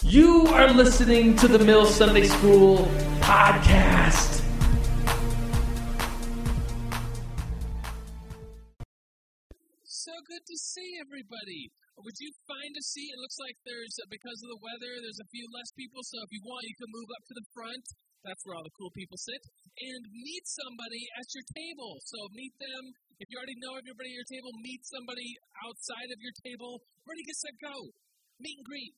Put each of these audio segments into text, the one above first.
You are listening to the Mill Sunday School podcast. So good to see everybody. Would you find a seat? It looks like there's, uh, because of the weather, there's a few less people. So if you want, you can move up to the front. That's where all the cool people sit. And meet somebody at your table. So meet them. If you already know everybody at your table, meet somebody outside of your table. Ready, get set, go. Meet and greet.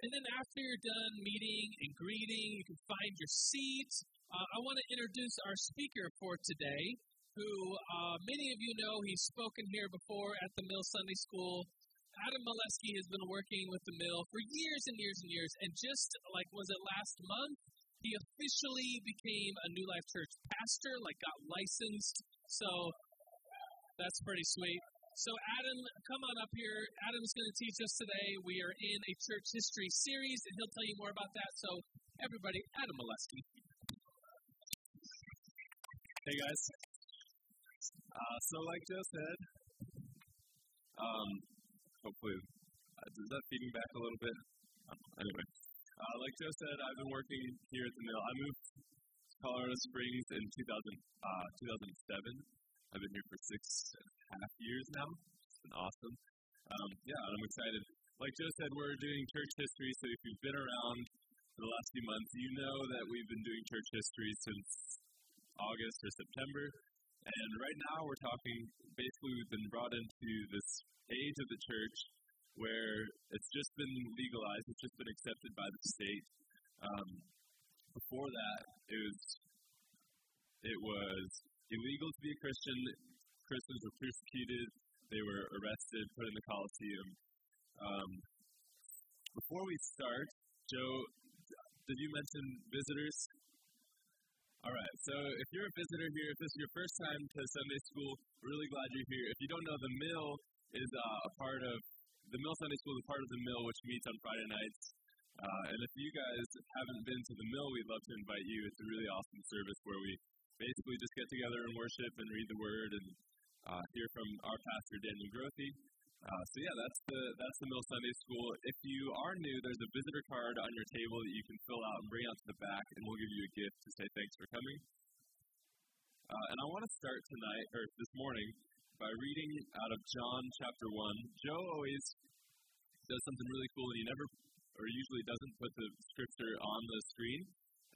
And then after you're done meeting and greeting, you can find your seat. Uh, I want to introduce our speaker for today who uh, many of you know he's spoken here before at the Mill Sunday School. Adam Molesky has been working with the Mill for years and years and years, and just like was it last month, he officially became a New Life Church pastor, like got licensed. So that's pretty sweet. So Adam, come on up here. Adam's going to teach us today. We are in a church history series, and he'll tell you more about that. So everybody, Adam Molesky. Hey guys. Uh, so, like Joe said, um, hopefully, uh, that feeding back a little bit? Anyway, uh, like Joe said, I've been working here at the mill. I moved to Colorado Springs in 2000, uh, 2007. I've been here for six and a half years now. It's been awesome. Um, yeah, and I'm excited. Like Joe said, we're doing church history, so if you've been around the last few months, you know that we've been doing church history since August or September. And right now we're talking, basically, we've been brought into this age of the church where it's just been legalized, it's just been accepted by the state. Um, before that, it was it was illegal to be a Christian. Christians were persecuted. They were arrested, put in the Colosseum. Um, before we start, Joe, did you mention visitors? All right, so if you're a visitor here, if this is your first time to Sunday school, really glad you're here. If you don't know, the Mill is uh, a part of the Mill Sunday School is a part of the Mill, which meets on Friday nights. Uh, and if you guys haven't been to the Mill, we'd love to invite you. It's a really awesome service where we basically just get together and worship and read the Word and uh, hear from our pastor Daniel Grothe. Uh, so yeah, that's the that's the Mill Sunday School. If you are new, there's a visitor card on your table that you can fill out and bring out to the back, and we'll give you a gift to say thanks for coming. Uh, and I want to start tonight or this morning by reading out of John chapter one. Joe always does something really cool, and he never or usually doesn't put the scripture on the screen,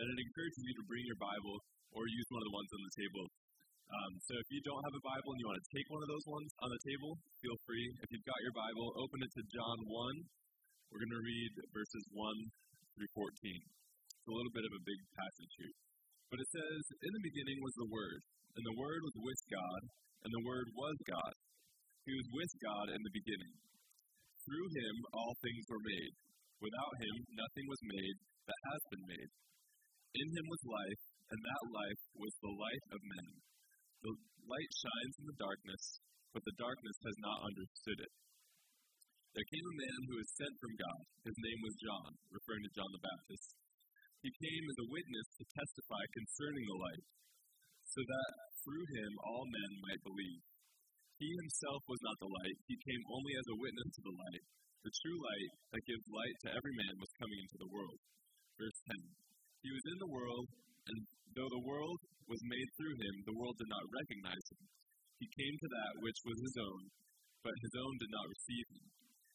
and it encourages you to bring your Bible or use one of the ones on the table um, so if you don't have a Bible and you want to take one of those ones on the table, feel free. If you've got your Bible, open it to John 1. We're going to read verses 1 through 14. It's a little bit of a big passage here. But it says, In the beginning was the Word, and the Word was with God, and the Word was God. He was with God in the beginning. Through him all things were made. Without him nothing was made that has been made. In him was life, and that life was the light of men. The light shines in the darkness, but the darkness has not understood it. There came a man who was sent from God. His name was John, referring to John the Baptist. He came as a witness to testify concerning the light, so that through him all men might believe. He himself was not the light, he came only as a witness to the light. The true light that gives light to every man was coming into the world. Verse 10 He was in the world, though the world was made through him, the world did not recognize him. He came to that which was his own, but his own did not receive him.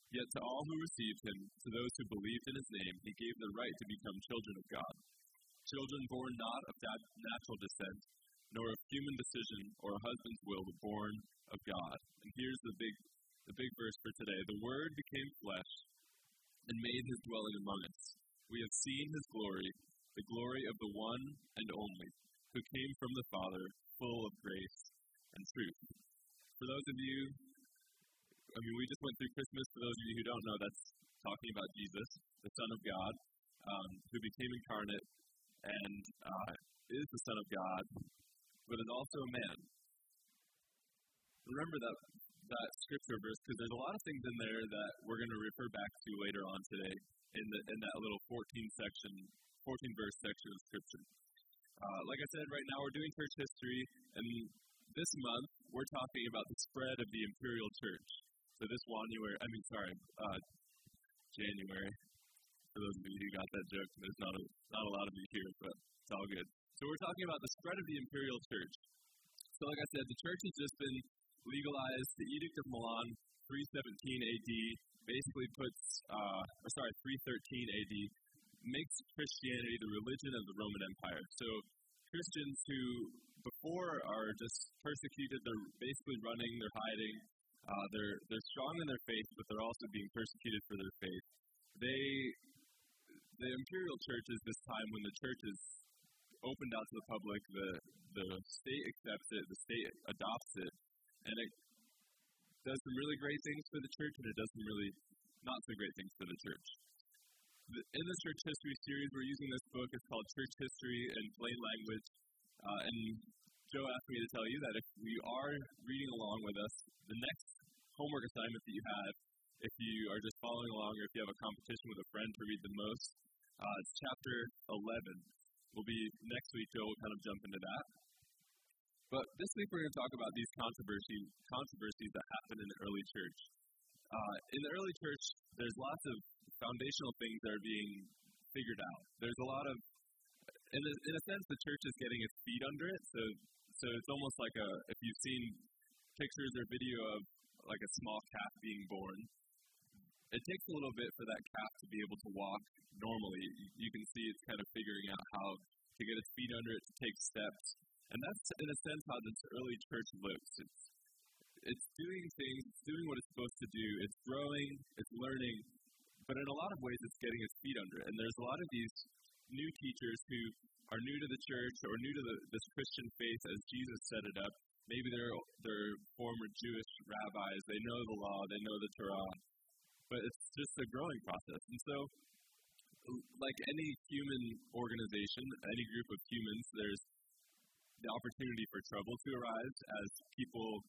Yet to all who received him, to those who believed in his name, he gave the right to become children of God. Children born not of that natural descent, nor of human decision or a husband's will, but born of God. And here's the big, the big verse for today. The Word became flesh and made his dwelling among us. We have seen his glory, the glory of the one and only, who came from the Father, full of grace and truth. For those of you, I mean, we just went through Christmas. For those of you who don't know, that's talking about Jesus, the Son of God, um, who became incarnate and uh, is the Son of God, but is also a man. Remember that that scripture verse because there's a lot of things in there that we're going to refer back to later on today in the in that little 14 section 14 verse section of Scripture. Uh, like I said, right now we're doing church history, and this month we're talking about the spread of the imperial church. So this January, I mean, sorry, uh, January. for those of you who got that joke. There's not a, not a lot of you here, but it's all good. So we're talking about the spread of the imperial church. So like I said, the church has just been legalized. The Edict of Milan, 317 AD, basically puts, uh, or sorry, 313 AD, makes Christianity the religion of the Roman Empire. So Christians who before are just persecuted, they're basically running, they're hiding, uh, they're they're strong in their faith, but they're also being persecuted for their faith. They the imperial church is this time when the church is opened out to the public, the the state accepts it, the state adopts it, and it does some really great things for the church, and it does some really not so great things for the church. In the church history series, we're using this book. It's called Church History in Plain Language. Uh, and Joe asked me to tell you that if you are reading along with us, the next homework assignment that you have, if you are just following along or if you have a competition with a friend to read the most, uh, it's chapter 11. Will be next week, Joe will kind of jump into that. But this week we're going to talk about these controversies, controversies that happened in the early church. Uh, in the early church, there's lots of foundational things are being figured out. There's a lot of, in a, in a sense, the church is getting its feet under it. So, so it's almost like a, if you've seen pictures or video of like a small calf being born, it takes a little bit for that calf to be able to walk normally. You can see it's kind of figuring out how to get its feet under it, to take steps. And that's, in a sense, how this early church looks. It's, it's doing things, doing what it's supposed to do, it's growing, it's learning, but in a lot of ways, it's getting its feet under it. And there's a lot of these new teachers who are new to the church or new to the, this Christian faith as Jesus set it up. Maybe they're, they're former Jewish rabbis, they know the law, they know the Torah, but it's just a growing process. And so, like any human organization, any group of humans, there's the opportunity for trouble to arise as people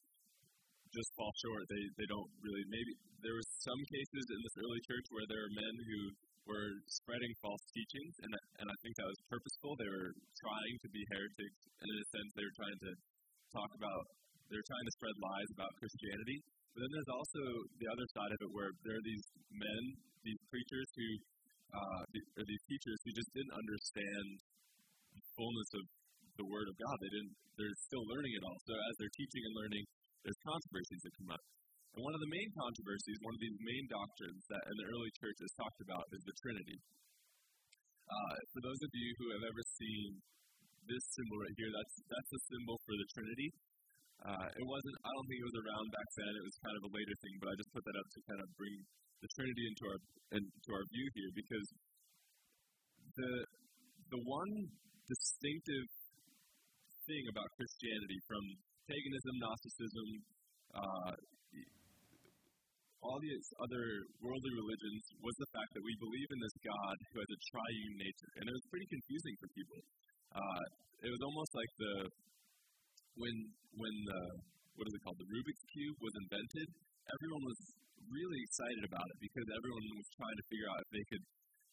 just fall short. They they don't really maybe there were some cases in this early church where there were men who were spreading false teachings and and I think that was purposeful. They were trying to be heretics and in a sense they were trying to talk about they were trying to spread lies about Christianity. But then there's also the other side of it where there are these men, these preachers who uh, or these teachers who just didn't understand the fullness of the Word of God. They didn't. They're still learning it all. So as they're teaching and learning, there's controversies that come up. And one of the main controversies, one of these main doctrines that in the early church is talked about is the Trinity. Uh, for those of you who have ever seen this symbol right here, that's that's a symbol for the Trinity. Uh, it wasn't. I don't think it was around back then. It was kind of a later thing, but I just put that up to kind of bring the Trinity into our into our view here because the the one distinctive thing about Christianity from paganism, Gnosticism, uh, all these other worldly religions was the fact that we believe in this God who has a triune nature, and it was pretty confusing for people. Uh, it was almost like the when when the what is it called the Rubik's cube was invented. Everyone was really excited about it because everyone was trying to figure out if they could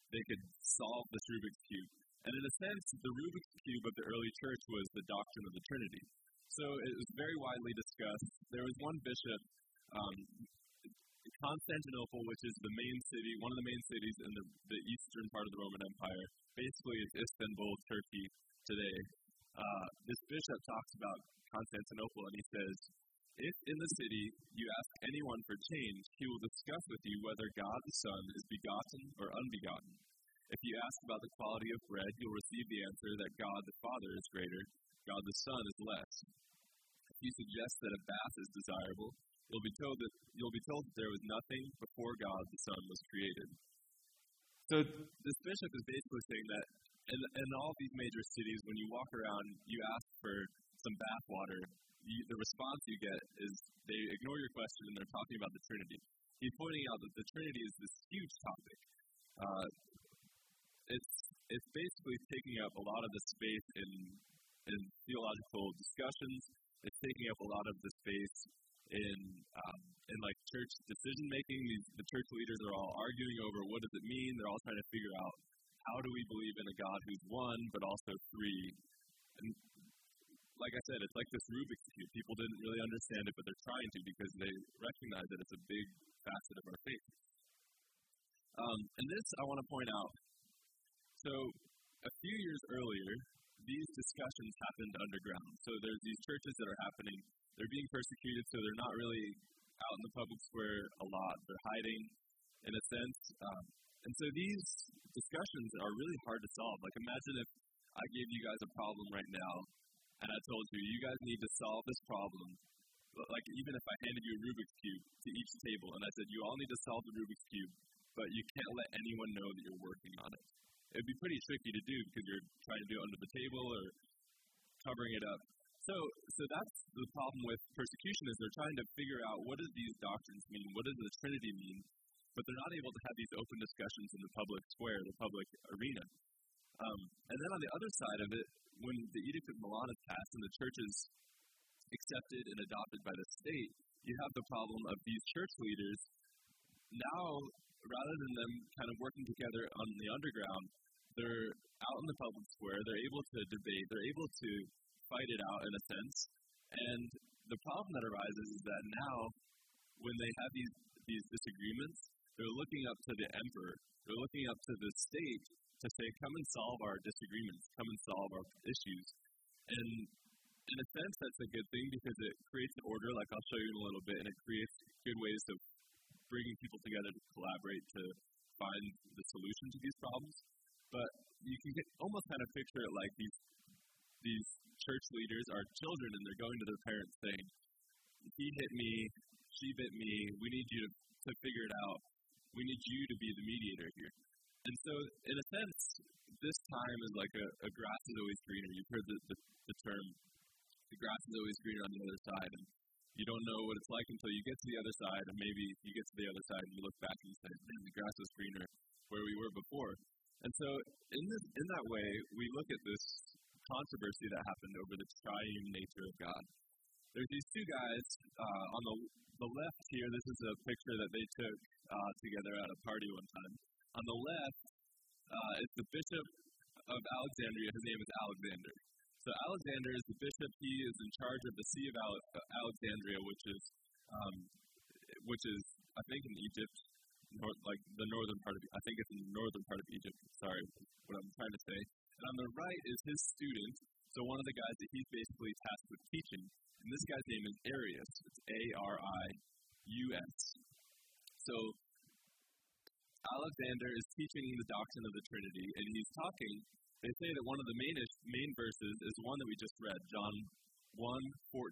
they could solve this Rubik's cube. And in a sense, the Rubik's cube of the early church was the doctrine of the Trinity. So it was very widely discussed. There was one bishop, um, Constantinople, which is the main city, one of the main cities in the, the eastern part of the Roman Empire. Basically, it's Istanbul, Turkey today. Uh, this bishop talks about Constantinople, and he says, if in the city you ask anyone for change, he will discuss with you whether God the Son is begotten or unbegotten. If you ask about the quality of bread, you'll receive the answer that God the Father is greater, God the Son is less. If you suggest that a bath is desirable, you'll be told that you'll be told that there was nothing before God the Son was created. So this bishop is basically saying that in, in all these major cities, when you walk around, you ask for some bath water. You, the response you get is they ignore your question and they're talking about the Trinity. He's pointing out that the Trinity is this huge topic. Uh, it's it's basically taking up a lot of the space in in theological discussions. It's taking up a lot of the space in um, in like church decision making. The church leaders are all arguing over what does it mean. They're all trying to figure out how do we believe in a God who's one but also three. And like I said, it's like this Rubik's cube. People didn't really understand it, but they're trying to because they recognize that it's a big facet of our faith. Um, and this I want to point out. So, a few years earlier, these discussions happened underground. So, there's these churches that are happening. They're being persecuted, so they're not really out in the public square a lot. They're hiding, in a sense. Um, and so, these discussions are really hard to solve. Like, imagine if I gave you guys a problem right now, and I told you, you guys need to solve this problem. Like, even if I handed you a Rubik's Cube to each table, and I said, you all need to solve the Rubik's Cube, but you can't let anyone know that you're working on it. It'd be pretty tricky to do because you're trying to do it under the table or covering it up. So, so that's the problem with persecution is they're trying to figure out what does these doctrines mean, what does the Trinity mean, but they're not able to have these open discussions in the public square, the public arena. Um, and then on the other side of it, when the Edict of Milan is passed and the church is accepted and adopted by the state, you have the problem of these church leaders now, rather than them kind of working together on the underground, they're out in the public square, they're able to debate, they're able to fight it out in a sense. And the problem that arises is that now, when they have these, these disagreements, they're looking up to the emperor, they're looking up to the state to say, come and solve our disagreements, come and solve our issues. And in a sense, that's a good thing because it creates an order, like I'll show you in a little bit, and it creates good ways of bringing people together to collaborate to find the solution to these problems. But you can get, almost kind of picture it like these these church leaders are children and they're going to their parents saying, He hit me, she bit me, we need you to, to figure it out. We need you to be the mediator here. And so, in a sense, this time is like a, a grass is always greener. You've heard the, the, the term, the grass is always greener on the other side. And you don't know what it's like until you get to the other side, and maybe you get to the other side and you look back and you say, man, the grass was greener where we were before. And so, in, this, in that way, we look at this controversy that happened over the triune nature of God. There's these two guys uh, on the, the left here. This is a picture that they took uh, together at a party one time. On the left uh, is the bishop of Alexandria. His name is Alexander. So Alexander is the bishop. He is in charge of the See of Alexandria, which is, um, which is I think in Egypt, like the northern part of. I think it's in the northern part of Egypt. Sorry, what I'm trying to say. And on the right is his student. So one of the guys that he's basically tasked with teaching, and this guy's name is Arius. It's A R I U S. So Alexander is teaching the doctrine of the Trinity, and he's talking they say that one of the main, main verses is the one that we just read, John 1 14.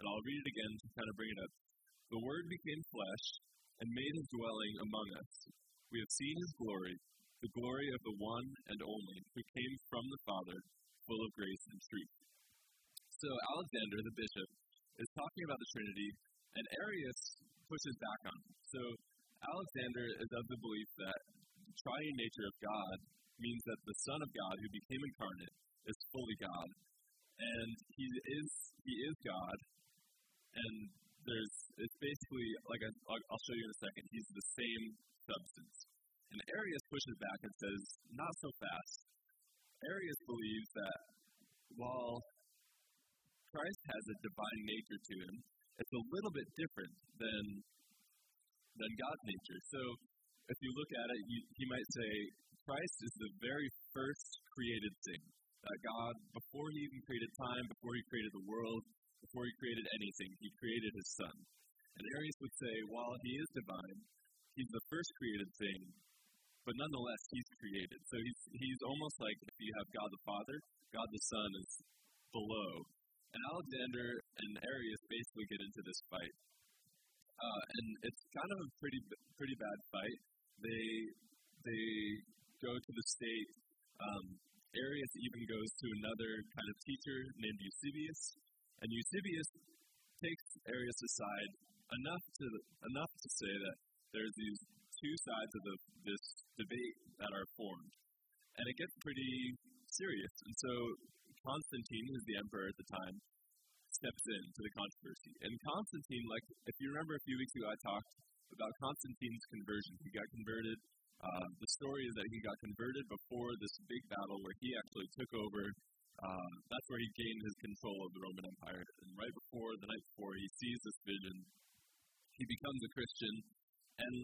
And I'll read it again to kind of bring it up. The Word became flesh and made his dwelling among us. We have seen his glory, the glory of the one and only, who came from the Father, full of grace and truth. So Alexander, the bishop, is talking about the Trinity, and Arius pushes back on him. So Alexander is of the belief that the triune nature of God means that the Son of God, who became incarnate, is fully God, and he is he is God, and there's it's basically like I'll show you in a second. He's the same substance. And Arius pushes back and says, not so fast. Arius believes that while Christ has a divine nature to him, it's a little bit different than than God's nature. So if you look at it, you, he might say Christ is the very first created thing. That God, before he even created time, before he created the world, before he created anything, he created his son. And Arius would say, while he is divine, he's the first created thing, but nonetheless, he's created. So he's, he's almost like if you have God the Father, God the Son is below. And Alexander and Arius basically get into this fight. Uh, and it's kind of a pretty pretty bad fight. They they go to the state. Um, Arius even goes to another kind of teacher named Eusebius, and Eusebius takes Arius aside enough to enough to say that there's these two sides of the, this debate that are formed, and it gets pretty serious. And so Constantine, who's the emperor at the time, steps into the controversy. And Constantine, like if you remember a few weeks ago, I talked about Constantine's conversion. He got converted uh, the story is that he got converted before this big battle where he actually took over. Uh, that's where he gained his control of the Roman Empire. And right before, the night before, he sees this vision. He becomes a Christian. And,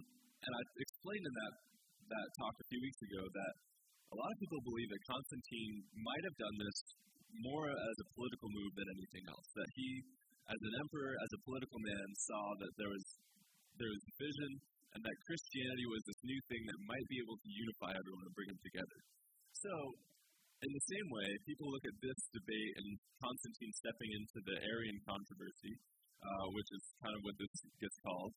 and I explained in that that talk a few weeks ago that a lot of people believe that Constantine might have done this more as a political move than anything else. That he, as an emperor, as a political man, saw that there was there was division and that Christianity was this new thing that might be able to unify everyone and bring them together. So, in the same way, people look at this debate and Constantine stepping into the Arian controversy, uh, which is kind of what this gets called.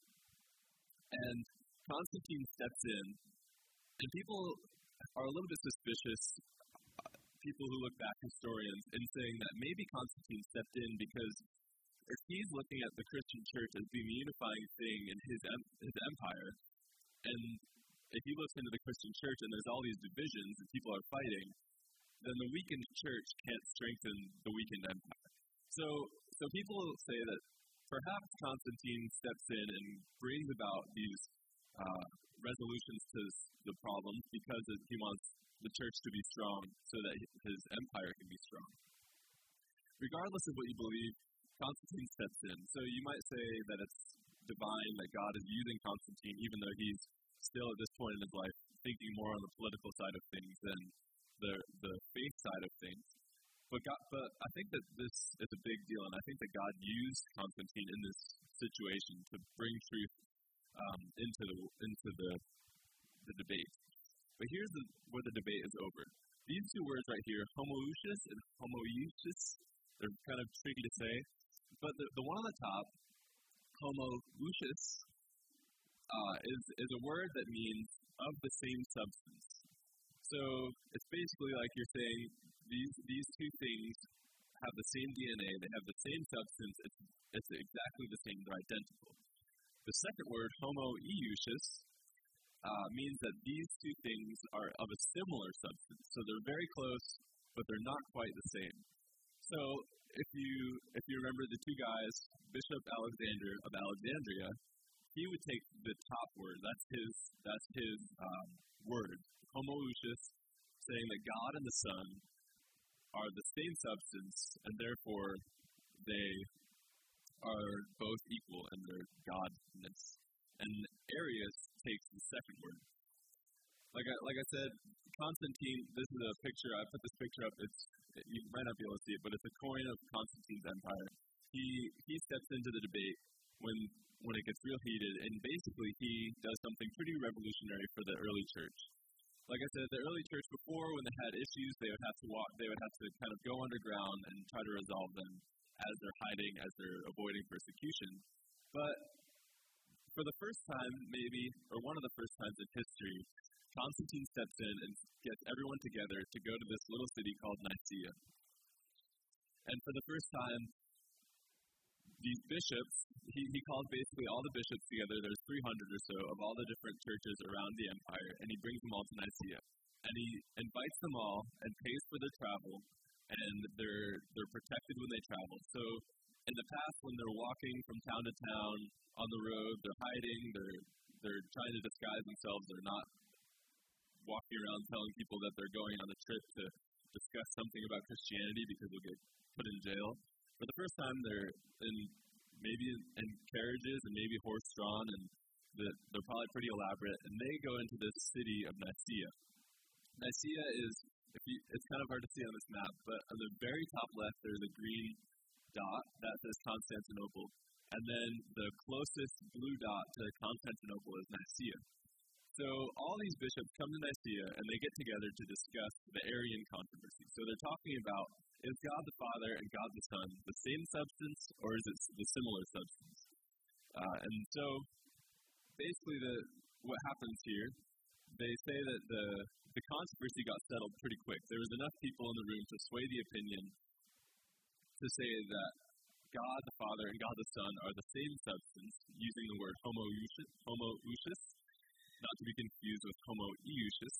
And Constantine steps in, and people are a little bit suspicious, uh, people who look back, historians, in saying that maybe Constantine stepped in because if he's looking at the Christian church as being the unifying thing in his, his empire, and if he looks into the Christian church and there's all these divisions and people are fighting, then the weakened church can't strengthen the weakened empire. So, so people say that perhaps Constantine steps in and brings about these uh, resolutions to the problem because he wants the church to be strong so that his empire can be strong. Regardless of what you believe, Constantine steps in. So you might say that it's divine that God is using Constantine, even though he's still at this point in his life thinking more on the political side of things than the the faith side of things. But God, but I think that this is a big deal, and I think that God used Constantine in this situation to bring truth um, into the into the the debate. But here's the, where the debate is over. These two words right here, homoousios and homoiousios, they're kind of tricky to say. But the, the one on the top, homoousios, uh, is, is a word that means of the same substance. So it's basically like you're saying these, these two things have the same DNA, they have the same substance, it's, it's exactly the same, they're identical. The second word, homoiousios, uh, means that these two things are of a similar substance. So they're very close, but they're not quite the same. So if you if you remember the two guys, Bishop Alexander of Alexandria, he would take the top word. That's his that's his um, word, homoousios, saying that God and the Son are the same substance, and therefore they are both equal in their godness. And Arius takes the second word. Like I, like I said, Constantine, this is a picture, I put this picture up, it's, you might not be able to see it, but it's a coin of Constantine's empire. He, he steps into the debate when, when it gets real heated, and basically he does something pretty revolutionary for the early church. Like I said, the early church before, when they had issues, they would have to walk, they would have to kind of go underground and try to resolve them as they're hiding, as they're avoiding persecution. But for the first time, maybe, or one of the first times in history, Constantine steps in and gets everyone together to go to this little city called Nicaea. And for the first time, these bishops, he, he calls basically all the bishops together, there's 300 or so of all the different churches around the empire, and he brings them all to Nicaea. And he invites them all and pays for their travel, and they're, they're protected when they travel. So in the past, when they're walking from town to town on the road, they're hiding, they're, they're trying to disguise themselves, they're not walking around telling people that they're going on a trip to discuss something about Christianity because they'll get put in jail. For the first time, they're in maybe in carriages and maybe horse drawn, and they're probably pretty elaborate. And they go into this city of Nicaea. Nicaea is you, it's kind of hard to see on this map, but on the very top left, there's a green dot that says Constantinople, and then the closest blue dot to Constantinople is Nicaea. So all these bishops come to Nicaea and they get together to discuss the Arian controversy. So they're talking about is God the Father and God the Son the same substance or is it the similar substance? Uh, and so basically, the what happens here, they say that the the controversy got settled pretty quick. There was enough people in the room to sway the opinion to say that God the Father and God the Son are the same substance, using the word homoousios, not to be confused with Homo homoiousios.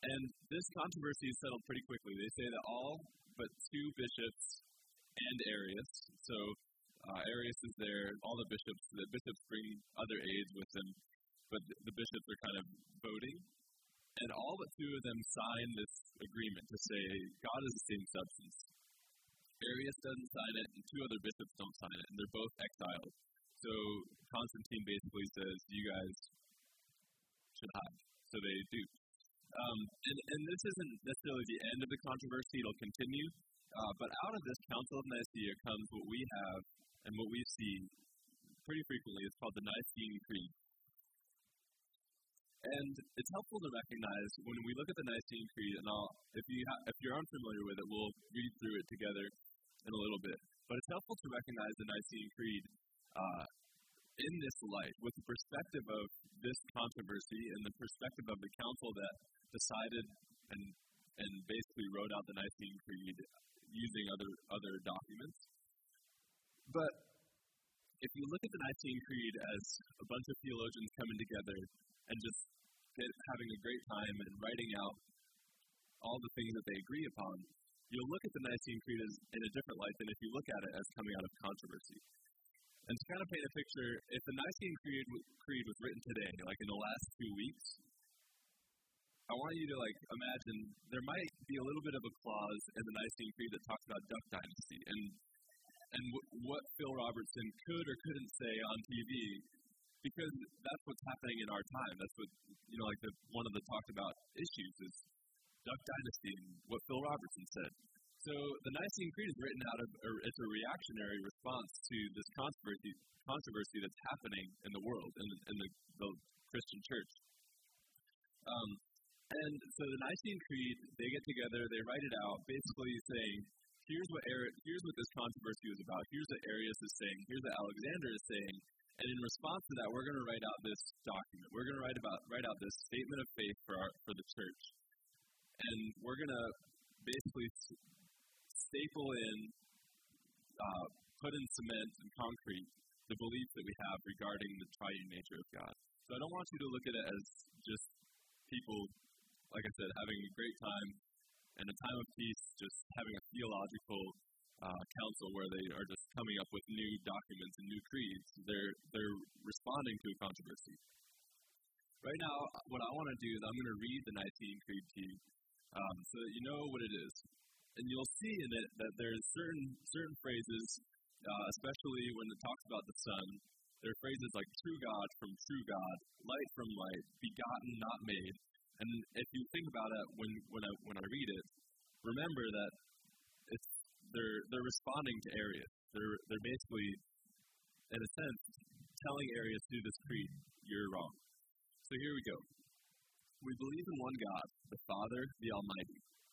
And this controversy is settled pretty quickly. They say that all but two bishops and Arius, so uh, Arius is there, all the bishops, the bishops bring other aides with them, but the, the bishops are kind of voting. And all but two of them sign this agreement to say God is the same substance. Arius doesn't sign it, and two other bishops don't sign it, and they're both exiled. So Constantine basically says, You guys should hide. so they do. Um, and, and this isn't necessarily the end of the controversy, it'll continue. Uh, but out of this Council of Nicaea comes what we have and what we see pretty frequently. It's called the Nicene Creed. And it's helpful to recognize when we look at the Nicene Creed, and I'll, if, you ha- if you're unfamiliar with it, we'll read through it together in a little bit. But it's helpful to recognize the Nicene Creed uh, in this light, with the perspective of this controversy and the perspective of the council that decided and and basically wrote out the Nicene Creed using other other documents. But if you look at the Nicene Creed as a bunch of theologians coming together and just having a great time and writing out all the things that they agree upon, you'll look at the Nicene Creed as, in a different light than if you look at it as coming out of controversy. And to kind of paint a picture, if the Nicene Creed, Creed was written today, like in the last two weeks, I want you to like imagine there might be a little bit of a clause in the Nicene Creed that talks about Duck Dynasty and and w- what Phil Robertson could or couldn't say on TV because that's what's happening in our time. That's what you know, like the one of the talked about issues is Duck Dynasty and what Phil Robertson said. So the Nicene Creed is written out of, or it's a reactionary response to this controversy, controversy that's happening in the world, in, in the, the Christian church. Um, and so the Nicene Creed, they get together, they write it out, basically saying, here's what Ar- here's what this controversy was about. Here's what Arius is saying. Here's what Alexander is saying. And in response to that, we're going to write out this document. We're going to write about write out this statement of faith for our, for the church, and we're going to basically staple in, uh, put in cement and concrete the beliefs that we have regarding the triune nature of God. So I don't want you to look at it as just people, like I said, having a great time and a time of peace, just having a theological uh, council where they are just coming up with new documents and new creeds. They're they're responding to a controversy. Right now, what I want to do is I'm going to read the Nicene Creed to you, um, so that you know what it is, and you'll see in it that there's certain certain phrases, uh, especially when it talks about the Son. There are phrases like true God from true God, light from light, begotten, not made. And if you think about it when when I when I read it, remember that it's they're they're responding to Arius. They're they're basically, in a sense, telling Arius through this creed, you're wrong. So here we go. We believe in one God, the Father, the Almighty,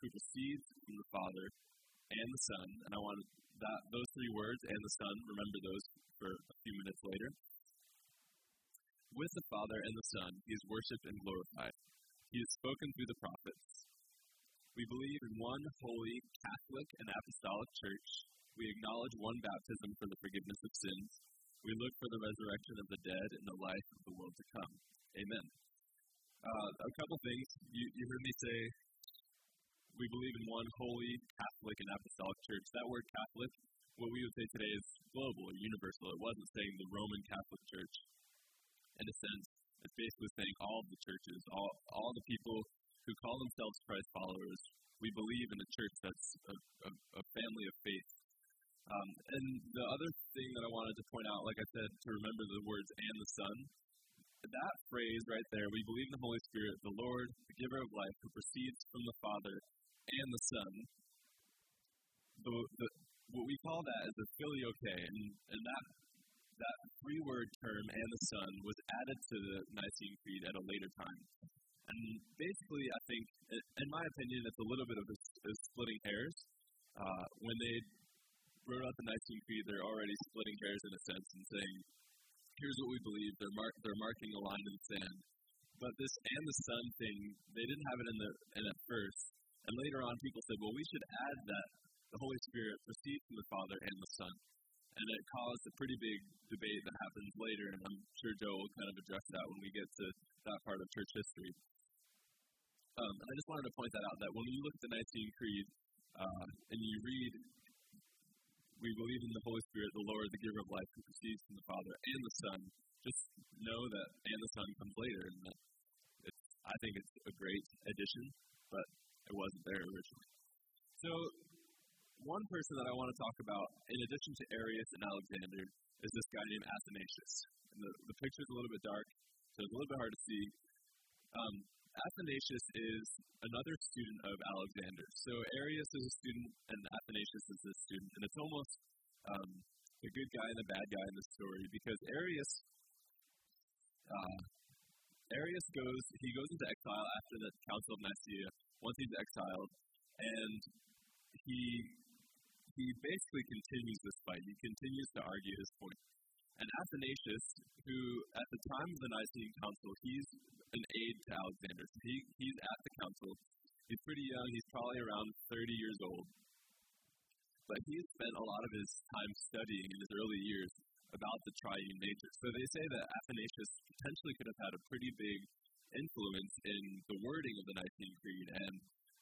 who proceeds from the Father and the Son. And I want that those three words and the Son, remember those for a few minutes later. With the Father and the Son, he is worshipped and glorified. He is spoken through the prophets. We believe in one holy, Catholic, and apostolic church. We acknowledge one baptism for the forgiveness of sins. We look for the resurrection of the dead and the life of the world to come. Amen. Uh, a couple things. You, you heard me say we believe in one holy, Catholic, and apostolic church. That word Catholic, what we would say today is global or universal. It wasn't saying the Roman Catholic Church. In a sense, it's basically saying all the churches, all, all the people who call themselves Christ followers, we believe in a church that's a, a, a family of faith. Um, and the other thing that I wanted to point out, like I said, to remember the words and the Son, that phrase right there, we believe in the Holy Spirit, the Lord, the giver of life, who proceeds from the Father and the Son. The, what we call that is the filioque, and, and that that three word term and the Son was added to the Nicene Creed at a later time. And basically, I think, in my opinion, it's a little bit of a, a splitting hairs uh, when they wrote out the Nicene Creed, they're already splitting hairs in a sense and saying, here's what we believe. They're, mar- they're marking a line in the sand. But this and the Son thing, they didn't have it in, the, in at first. And later on, people said, well, we should add that the Holy Spirit proceeds from the Father and the Son. And it caused a pretty big debate that happens later, and I'm sure Joe will kind of address that when we get to that part of church history. Um, I just wanted to point that out that when you look at the Nicene Creed uh, and you read, we believe in the Holy Spirit, the Lord, the giver of life, who proceeds from the Father and the Son, just know that and the Son comes later. And that I think it's a great addition, but it wasn't there originally. So, one person that I want to talk about, in addition to Arius and Alexander, is this guy named Athanasius. And the, the is a little bit dark, so it's a little bit hard to see. Um, Athanasius is another student of Alexander. So Arius is a student, and Athanasius is a student, and it's almost um, the good guy and the bad guy in the story because Arius, uh, Arius goes he goes into exile after the Council of Nicaea. Once he's exiled, and he he basically continues this fight. He continues to argue his point. And Athanasius, who at the time of the Nicene Council, he's an aide to Alexander. So he, he's at the council. He's pretty young. He's probably around 30 years old. But he spent a lot of his time studying in his early years about the triune nature. So they say that Athanasius potentially could have had a pretty big influence in the wording of the Nicene Creed and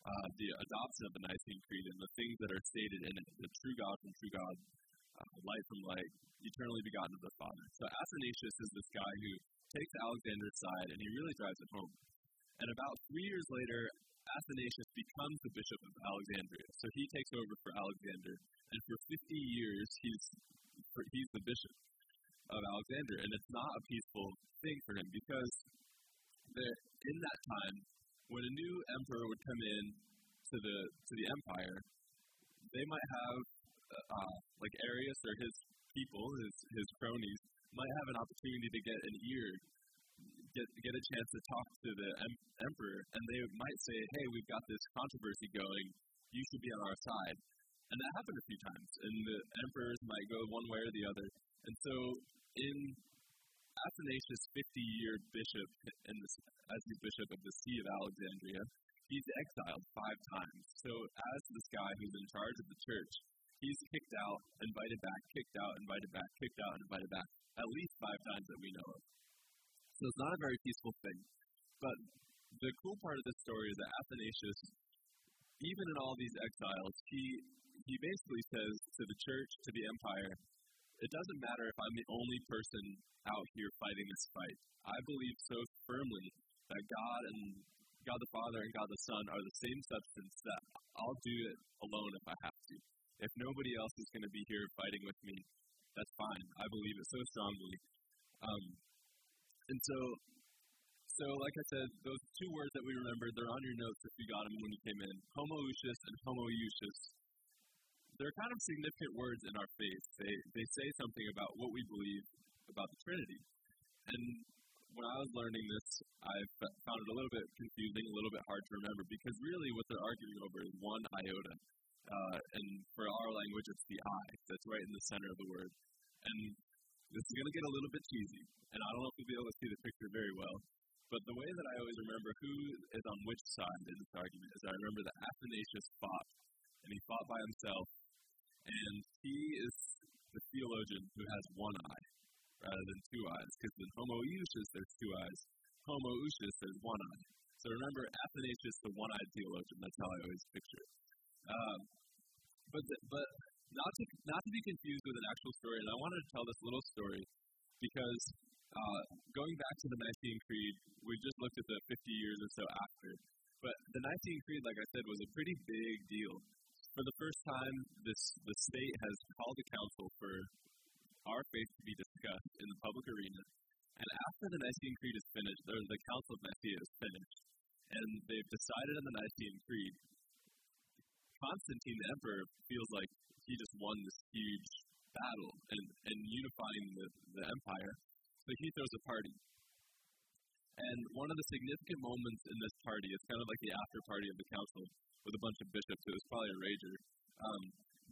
uh, the adoption of the Nicene Creed and the things that are stated in it the true God from true God, uh, light from light, eternally begotten of the Father. So Athanasius is this guy who takes Alexander's side and he really drives it home. And about three years later, Athanasius becomes the bishop of Alexandria. So he takes over for Alexander, and for 50 years he's he's the bishop of Alexandria, And it's not a peaceful thing for him because in that time, when a new emperor would come in to the to the empire, they might have uh, like Arius or his people, his his cronies, might have an opportunity to get an ear, get get a chance to talk to the em- emperor, and they might say, "Hey, we've got this controversy going. You should be on our side." And that happened a few times, and the emperors might go one way or the other. And so, in Athanasius' 50-year bishop, and as the bishop of the See of Alexandria, he's exiled five times. So, as this guy who's in charge of the church, he's kicked out, invited back, kicked out, invited back, kicked out, invited back at least five times that we know of. So it's not a very peaceful thing. But the cool part of this story is that Athanasius, even in all these exiles, he he basically says to the church, to the empire, it doesn't matter if I'm the only person out here fighting this fight. I believe so firmly that God and God the Father and God the Son are the same substance that I'll do it alone if I have to. If nobody else is going to be here fighting with me, that's fine. I believe it so strongly. Um, and so, so like I said, those two words that we remembered, they're on your notes if you got them when you came in. Homoousios and homoousios. They're kind of significant words in our faith. They, they say something about what we believe about the Trinity. And when I was learning this, I found it a little bit confusing, a little bit hard to remember, because really what they're arguing over is one iota. Uh, and for our language, it's the I that's right in the center of the word. And this is going to get a little bit cheesy, and I don't know if you'll be able to see the picture very well. But the way that I always remember who is on which side in this argument is I remember that Athanasius fought, and he fought by himself, and he is the theologian who has one eye rather than two eyes, because in homoiousios there's two eyes, homoousios there's one eye. So remember Athanasius, the one-eyed theologian. That's how I always picture it. Um, but the, but not to not to be confused with an actual story. And I wanted to tell this little story because uh, going back to the Nicene Creed, we just looked at the 50 years or so after. But the Nicene Creed, like I said, was a pretty big deal. For the first time, this the state has called a council for our faith to be discussed in the public arena. And after the Nicene Creed is finished, or the Council of Nicaea is finished, and they've decided on the Nicene Creed, Constantine the emperor feels like he just won this huge battle and, and unifying the, the empire. So he throws a party. And one of the significant moments in this party, it's kind of like the after party of the council with a bunch of bishops. It was probably a rager. Um,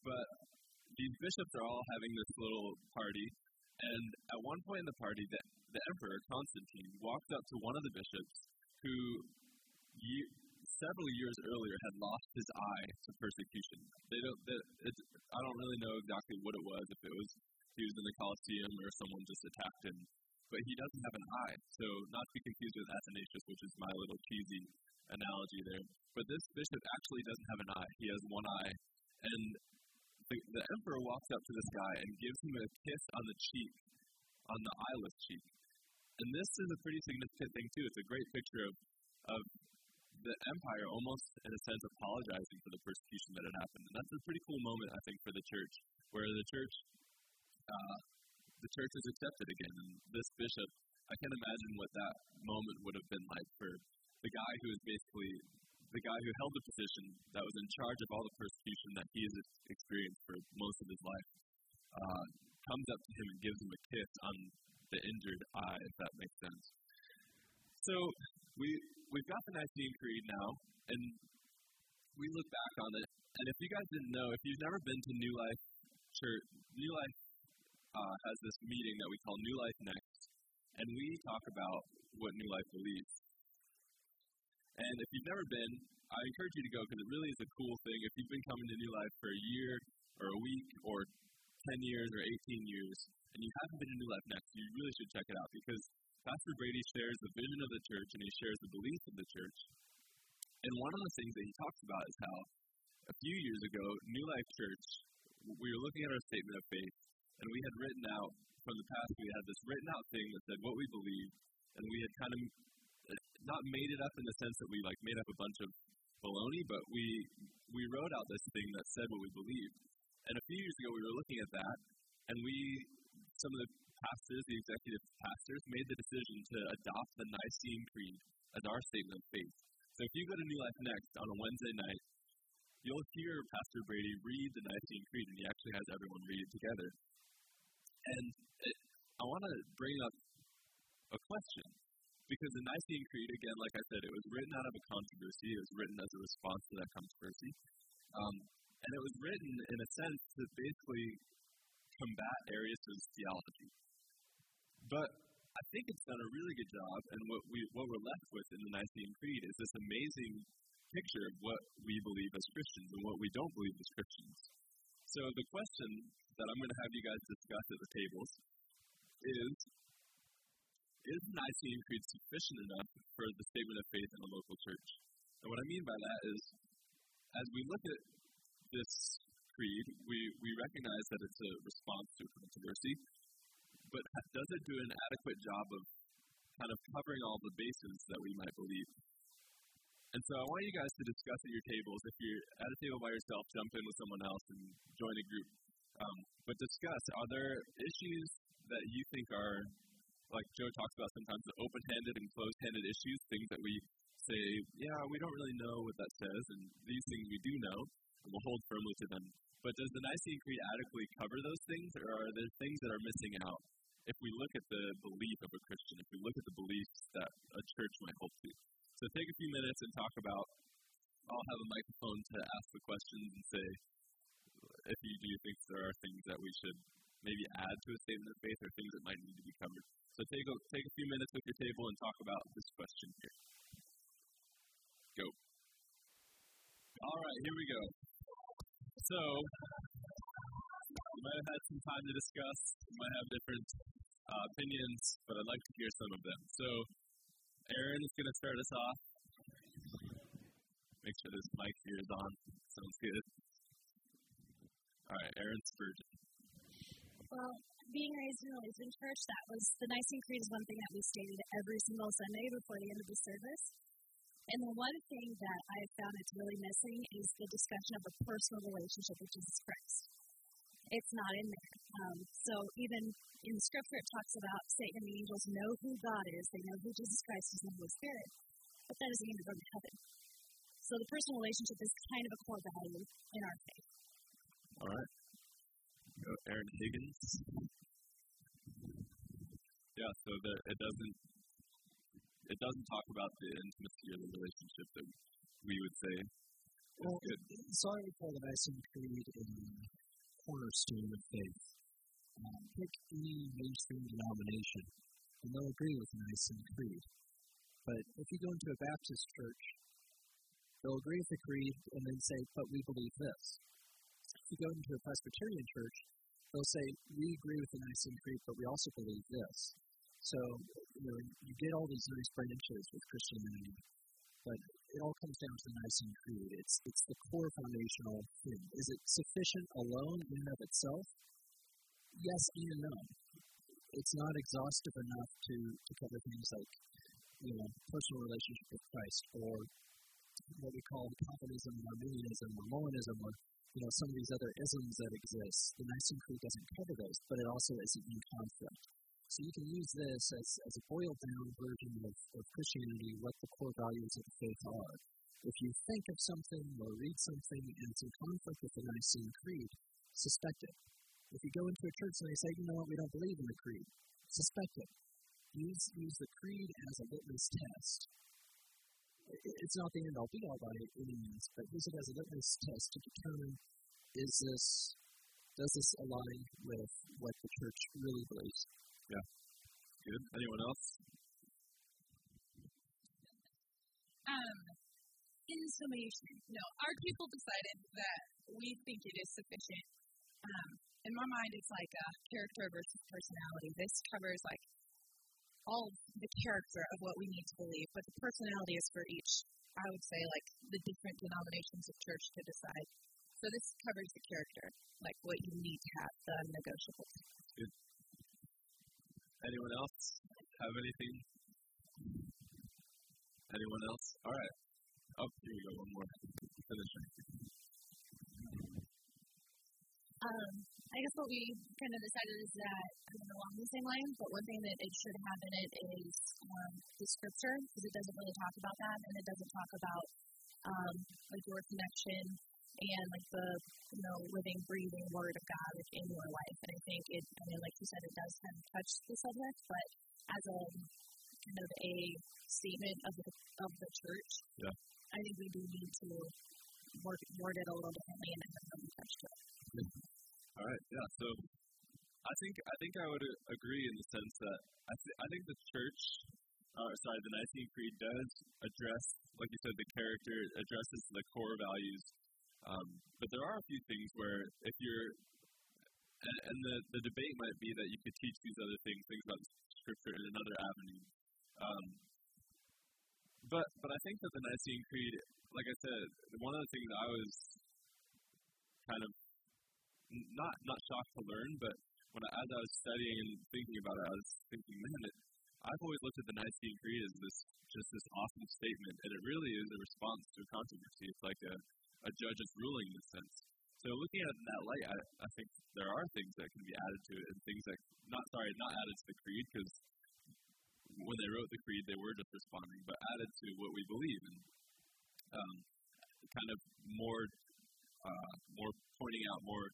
but these bishops are all having this little party, and at one point in the party, the, the emperor, Constantine, walked up to one of the bishops who several years earlier had lost his eye to persecution. They don't, they, it's, I don't really know exactly what it was, if it was he was in the Colosseum or someone just attacked him, but he doesn't have an eye. So, not to be confused with Athanasius, which is my little cheesy analogy there. But this bishop actually doesn't have an eye, he has one eye. And the, the emperor walks up to this guy and gives him a kiss on the cheek, on the eyeless cheek. And this is a pretty significant thing, too. It's a great picture of, of the empire almost, in a sense, apologizing for the persecution that had happened. And that's a pretty cool moment, I think, for the church, where the church, uh, the church is accepted again. And this bishop, I can't imagine what that moment would have been like for the guy who is basically the guy who held the position that was in charge of all the persecution that he has experienced for most of his life, uh, comes up to him and gives him a kiss on the injured eye, if that makes sense. So we we've got the Nicene Creed now, and we look back on it. And if you guys didn't know, if you've never been to New Life Church, New Life uh, has this meeting that we call New Life Next, and we talk about what New Life believes. And if you've never been, I encourage you to go because it really is a cool thing. If you've been coming to New Life for a year or a week or 10 years or 18 years and you haven't been to New Life Next, you really should check it out because Pastor Brady shares the vision of the church and he shares the beliefs of the church. And one of the things that he talks about is how a few years ago, New Life Church, we were looking at our statement of faith and we had written out from the past, we had this written out thing that said what we believe, and we had kind of uh, not made it up in the sense that we like made up a bunch of baloney, but we we wrote out this thing that said what we believed. And a few years ago, we were looking at that, and we some of the pastors, the executive pastors, made the decision to adopt the Nicene Creed as our statement of faith. So if you go to New Life Next on a Wednesday night, you'll hear Pastor Brady read the Nicene Creed, and he actually has everyone read it together. And it, I want to bring up a question because the Nicene Creed, again, like I said, it was written out of a controversy. It was written as a response to that controversy. Um, and it was written, in a sense, to basically combat Arius' theology. But I think it's done a really good job, and what, we, what we're left with in the Nicene Creed is this amazing picture of what we believe as Christians and what we don't believe as Christians. So the question that I'm going to have you guys discuss at the tables is is the Nicene Creed sufficient enough for the statement of faith in a local church? And what I mean by that is, as we look at this creed, we, we recognize that it's a response to a controversy, but does it do an adequate job of kind of covering all the bases that we might believe? And so I want you guys to discuss at your tables. If you're at a table by yourself, jump in with someone else and join a group. Um, but discuss are there issues that you think are like Joe talks about sometimes the open-handed and closed-handed issues, things that we say, yeah, we don't really know what that says, and these things we do know, and we'll hold firmly to them. But does the Nicene Creed adequately cover those things, or are there things that are missing out? If we look at the belief of a Christian, if we look at the beliefs that a church might hold to. So take a few minutes and talk about, I'll have a microphone to ask the questions and say, if you do think there are things that we should maybe add to a statement of faith or things that might need to be covered. So take a, take a few minutes with your table and talk about this question here. Go. All right, here we go. So, you might have had some time to discuss, you might have different uh, opinions, but I'd like to hear some of them. So, Aaron is going to start us off. Make sure this mic here is on. Sounds good. All right, Aaron Spurgeon. Well, being raised in a Lutheran church, that was the Nicene Creed is one thing that we stated every single Sunday before the end of the service. And the one thing that I have found it's really missing is the discussion of a personal relationship with Jesus Christ. It's not in there. Um, so even in the scripture, it talks about Satan and the angels know who God is, they know who Jesus Christ is and the Holy Spirit, but that doesn't mean to go to heaven. So the personal relationship is kind of a core value in our faith. All right. Go Aaron Higgins. Yeah, so the, it doesn't it doesn't talk about the intimacy of the relationship that we would say. Well, good. so I would call the Nicene Creed a cornerstone of faith. Um, pick any mainstream denomination, and they'll agree with the Nicene Creed. But if you go into a Baptist church, they'll agree with the creed and then say, "But we believe this." If you go into a Presbyterian church, they'll say, "We agree with the Nicene Creed, but we also believe this." So you know, you get all these nice branches with Christianity, but it all comes down to Nicene Creed. It's it's the core foundational thing. Is it sufficient alone in and of itself? Yes and no. It's not exhaustive enough to, to cover things like you know personal relationship with Christ or what we call Calvinism, Arminianism, or Molinism, or you know some of these other isms that exist. The Nicene Creed doesn't cover those, but it also isn't in conflict. So you can use this as, as a boiled down version of, of Christianity, what the core values of the faith are. If you think of something or read something and it's in conflict with the Nicene Creed, suspect it. If you go into a church and they say, you know what, we don't believe in the creed, suspect it. Use, use the creed as a litmus test. It's not the end all be all by any means, but use it as a litmus test to determine is this does this align with what the church really believes? Good. Anyone else? Um, in summation, no, our people decided that we think it is sufficient. Um, in my mind, it's like a character versus personality. This covers like all the character of what we need to believe, but the personality is for each. I would say like the different denominations of church to decide. So this covers the character, like what you need to have, the negotiables. Anyone else have anything? Anyone else? All right. Oh, here we go. One more. Finishing. Um, I guess what we kind of decided is that I don't along the same lines, but one thing that it should have in it is um, the scripture, because it doesn't really talk about that, and it doesn't talk about um, like your connection and like the you know living, breathing Word of God in your life. And I think it, I mean, like you said, it does kind of touch the subject, but as a kind of a statement of the of the church, Yeah. I think we do need to word, word it a little differently and it doesn't really touch to it. All right. Yeah. So, I think I think I would uh, agree in the sense that I th- I think the church, uh, sorry, the Nicene Creed does address, like you said, the character addresses the core values. Um, but there are a few things where if you're, and, and the the debate might be that you could teach these other things, things about Scripture in another avenue. Um, but but I think that the Nicene Creed, like I said, one of the things I was kind of not not shocked to learn, but when I, as I was studying and thinking about it, I was thinking, man, it, I've always looked at the Nicene Creed as this just this awesome statement, and it really is a response to a controversy. It's like a, a judge's ruling in a sense. So looking at it in that light, I, I think there are things that can be added to it, and things that not sorry, not added to the creed because when they wrote the creed, they were just responding, but added to what we believe and um, kind of more uh, more pointing out more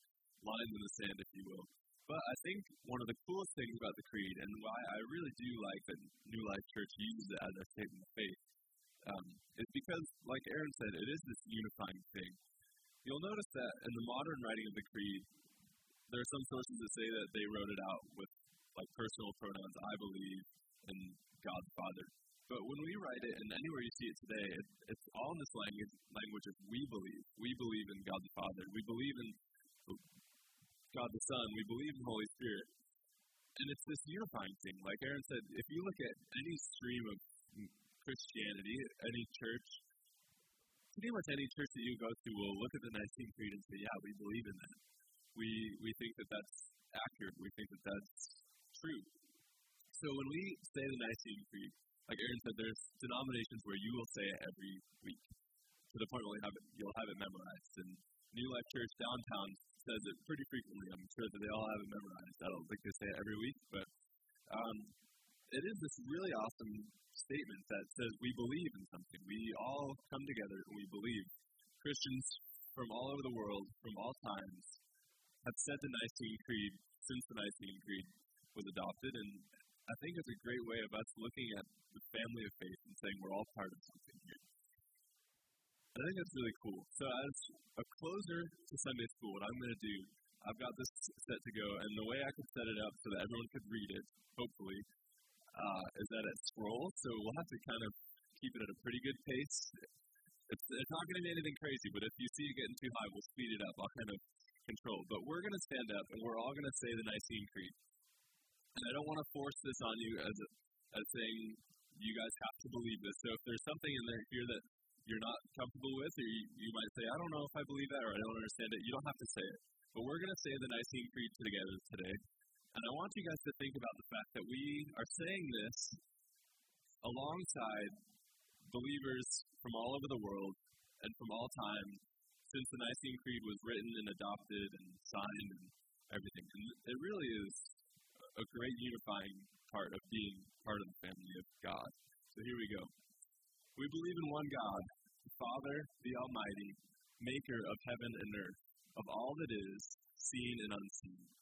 lines in the sand, if you will. But I think one of the coolest things about the creed, and why I really do like that New Life Church uses it as a statement of faith, um, is because, like Aaron said, it is this unifying thing. You'll notice that in the modern writing of the creed, there are some sources that say that they wrote it out with like personal pronouns, I believe, and God the Father. But when we write it, and anywhere you see it today, it, it's all in this language, language of we believe. We believe in God the Father. We believe in God the Son. We believe in the Holy Spirit. And it's this unifying thing. Like Aaron said, if you look at any stream of Christianity, any church, pretty much any church that you go to will look at the Nicene Creed and say, yeah, we believe in that. We, we think that that's accurate. We think that that's true. So when we say the Nicene Creed, like Aaron said, there's denominations where you will say it every week to the point where you'll have it, you'll have it memorized. And New Life Church downtown says it pretty frequently. I'm sure that they all have it memorized. I don't think they say it every week, but um, it is this really awesome statement that says we believe in something. We all come together and we believe. Christians from all over the world, from all times, have said the Nicene Creed since the Nicene Creed was adopted, and I think it's a great way of us looking at the family of faith and saying we're all part of something here. I think that's really cool. So as a closer to Sunday school, what I'm going to do, I've got this set to go, and the way I could set it up so that everyone could read it, hopefully, uh, is that it scrolls. So we'll have to kind of keep it at a pretty good pace. It's, it's not going to be anything crazy, but if you see it getting too high, we'll speed it up. I'll kind of control. But we're going to stand up, and we're all going to say the Nicene Creed. And I don't want to force this on you as a, as saying you guys have to believe this. So if there's something in there here that you're not comfortable with, or you, you might say, I don't know if I believe that, or I don't understand it, you don't have to say it. But we're going to say the Nicene Creed together today. And I want you guys to think about the fact that we are saying this alongside believers from all over the world and from all time since the Nicene Creed was written and adopted and signed and everything. And it really is a great unifying part of being part of the family of God. So here we go. We believe in one God, the Father, the Almighty, maker of heaven and earth, of all that is, seen and unseen.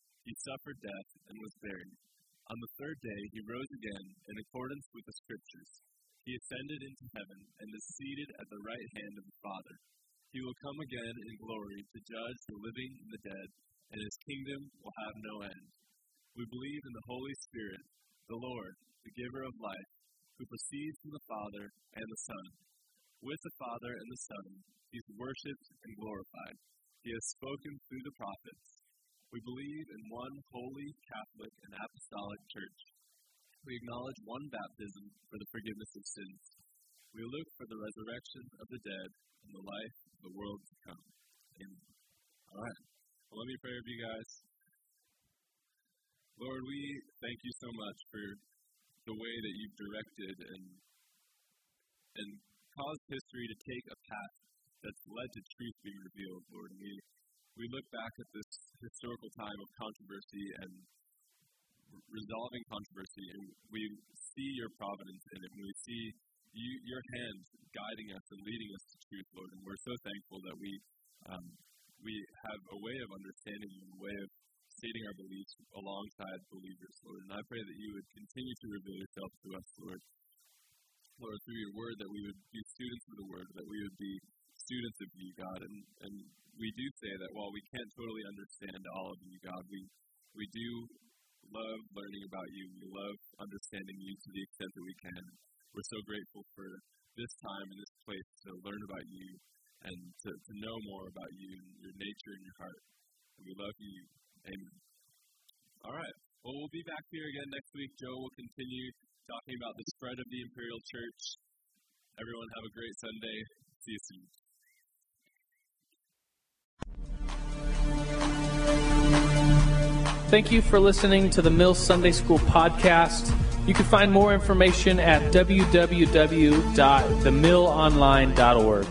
He suffered death and was buried. On the third day, he rose again in accordance with the Scriptures. He ascended into heaven and is seated at the right hand of the Father. He will come again in glory to judge the living and the dead, and his kingdom will have no end. We believe in the Holy Spirit, the Lord, the giver of life who proceeds from the Father and the Son. With the Father and the Son, he is worshipped and glorified. He has spoken through the prophets. We believe in one holy, Catholic, and apostolic church. We acknowledge one baptism for the forgiveness of sins. We look for the resurrection of the dead and the life of the world to come. Amen. All right. Well, let me pray with you guys. Lord, we thank you so much for the way that you've directed and and caused history to take a path that's led to truth being revealed, Lord. We we look back at this historical time of controversy and resolving controversy, and we see your providence in it. And we see you, your hand guiding us and leading us to truth, Lord. And we're so thankful that we um, we have a way of understanding and a way of stating our beliefs alongside believers, Lord. And I pray that you would continue to reveal yourself to us, Lord. Lord, through your word, that we would be students of the word, that we would be students of you, God. And, and we do say that while we can't totally understand all of you, God, we, we do love learning about you. We love understanding you to the extent that we can. We're so grateful for this time and this place to learn about you and to, to know more about you and your nature and your heart. And we love you. Amen. All right. Well, we'll be back here again next week. Joe will continue talking about the spread of the Imperial Church. Everyone have a great Sunday. See you soon. Thank you for listening to the Mill Sunday School podcast. You can find more information at www.themillonline.org.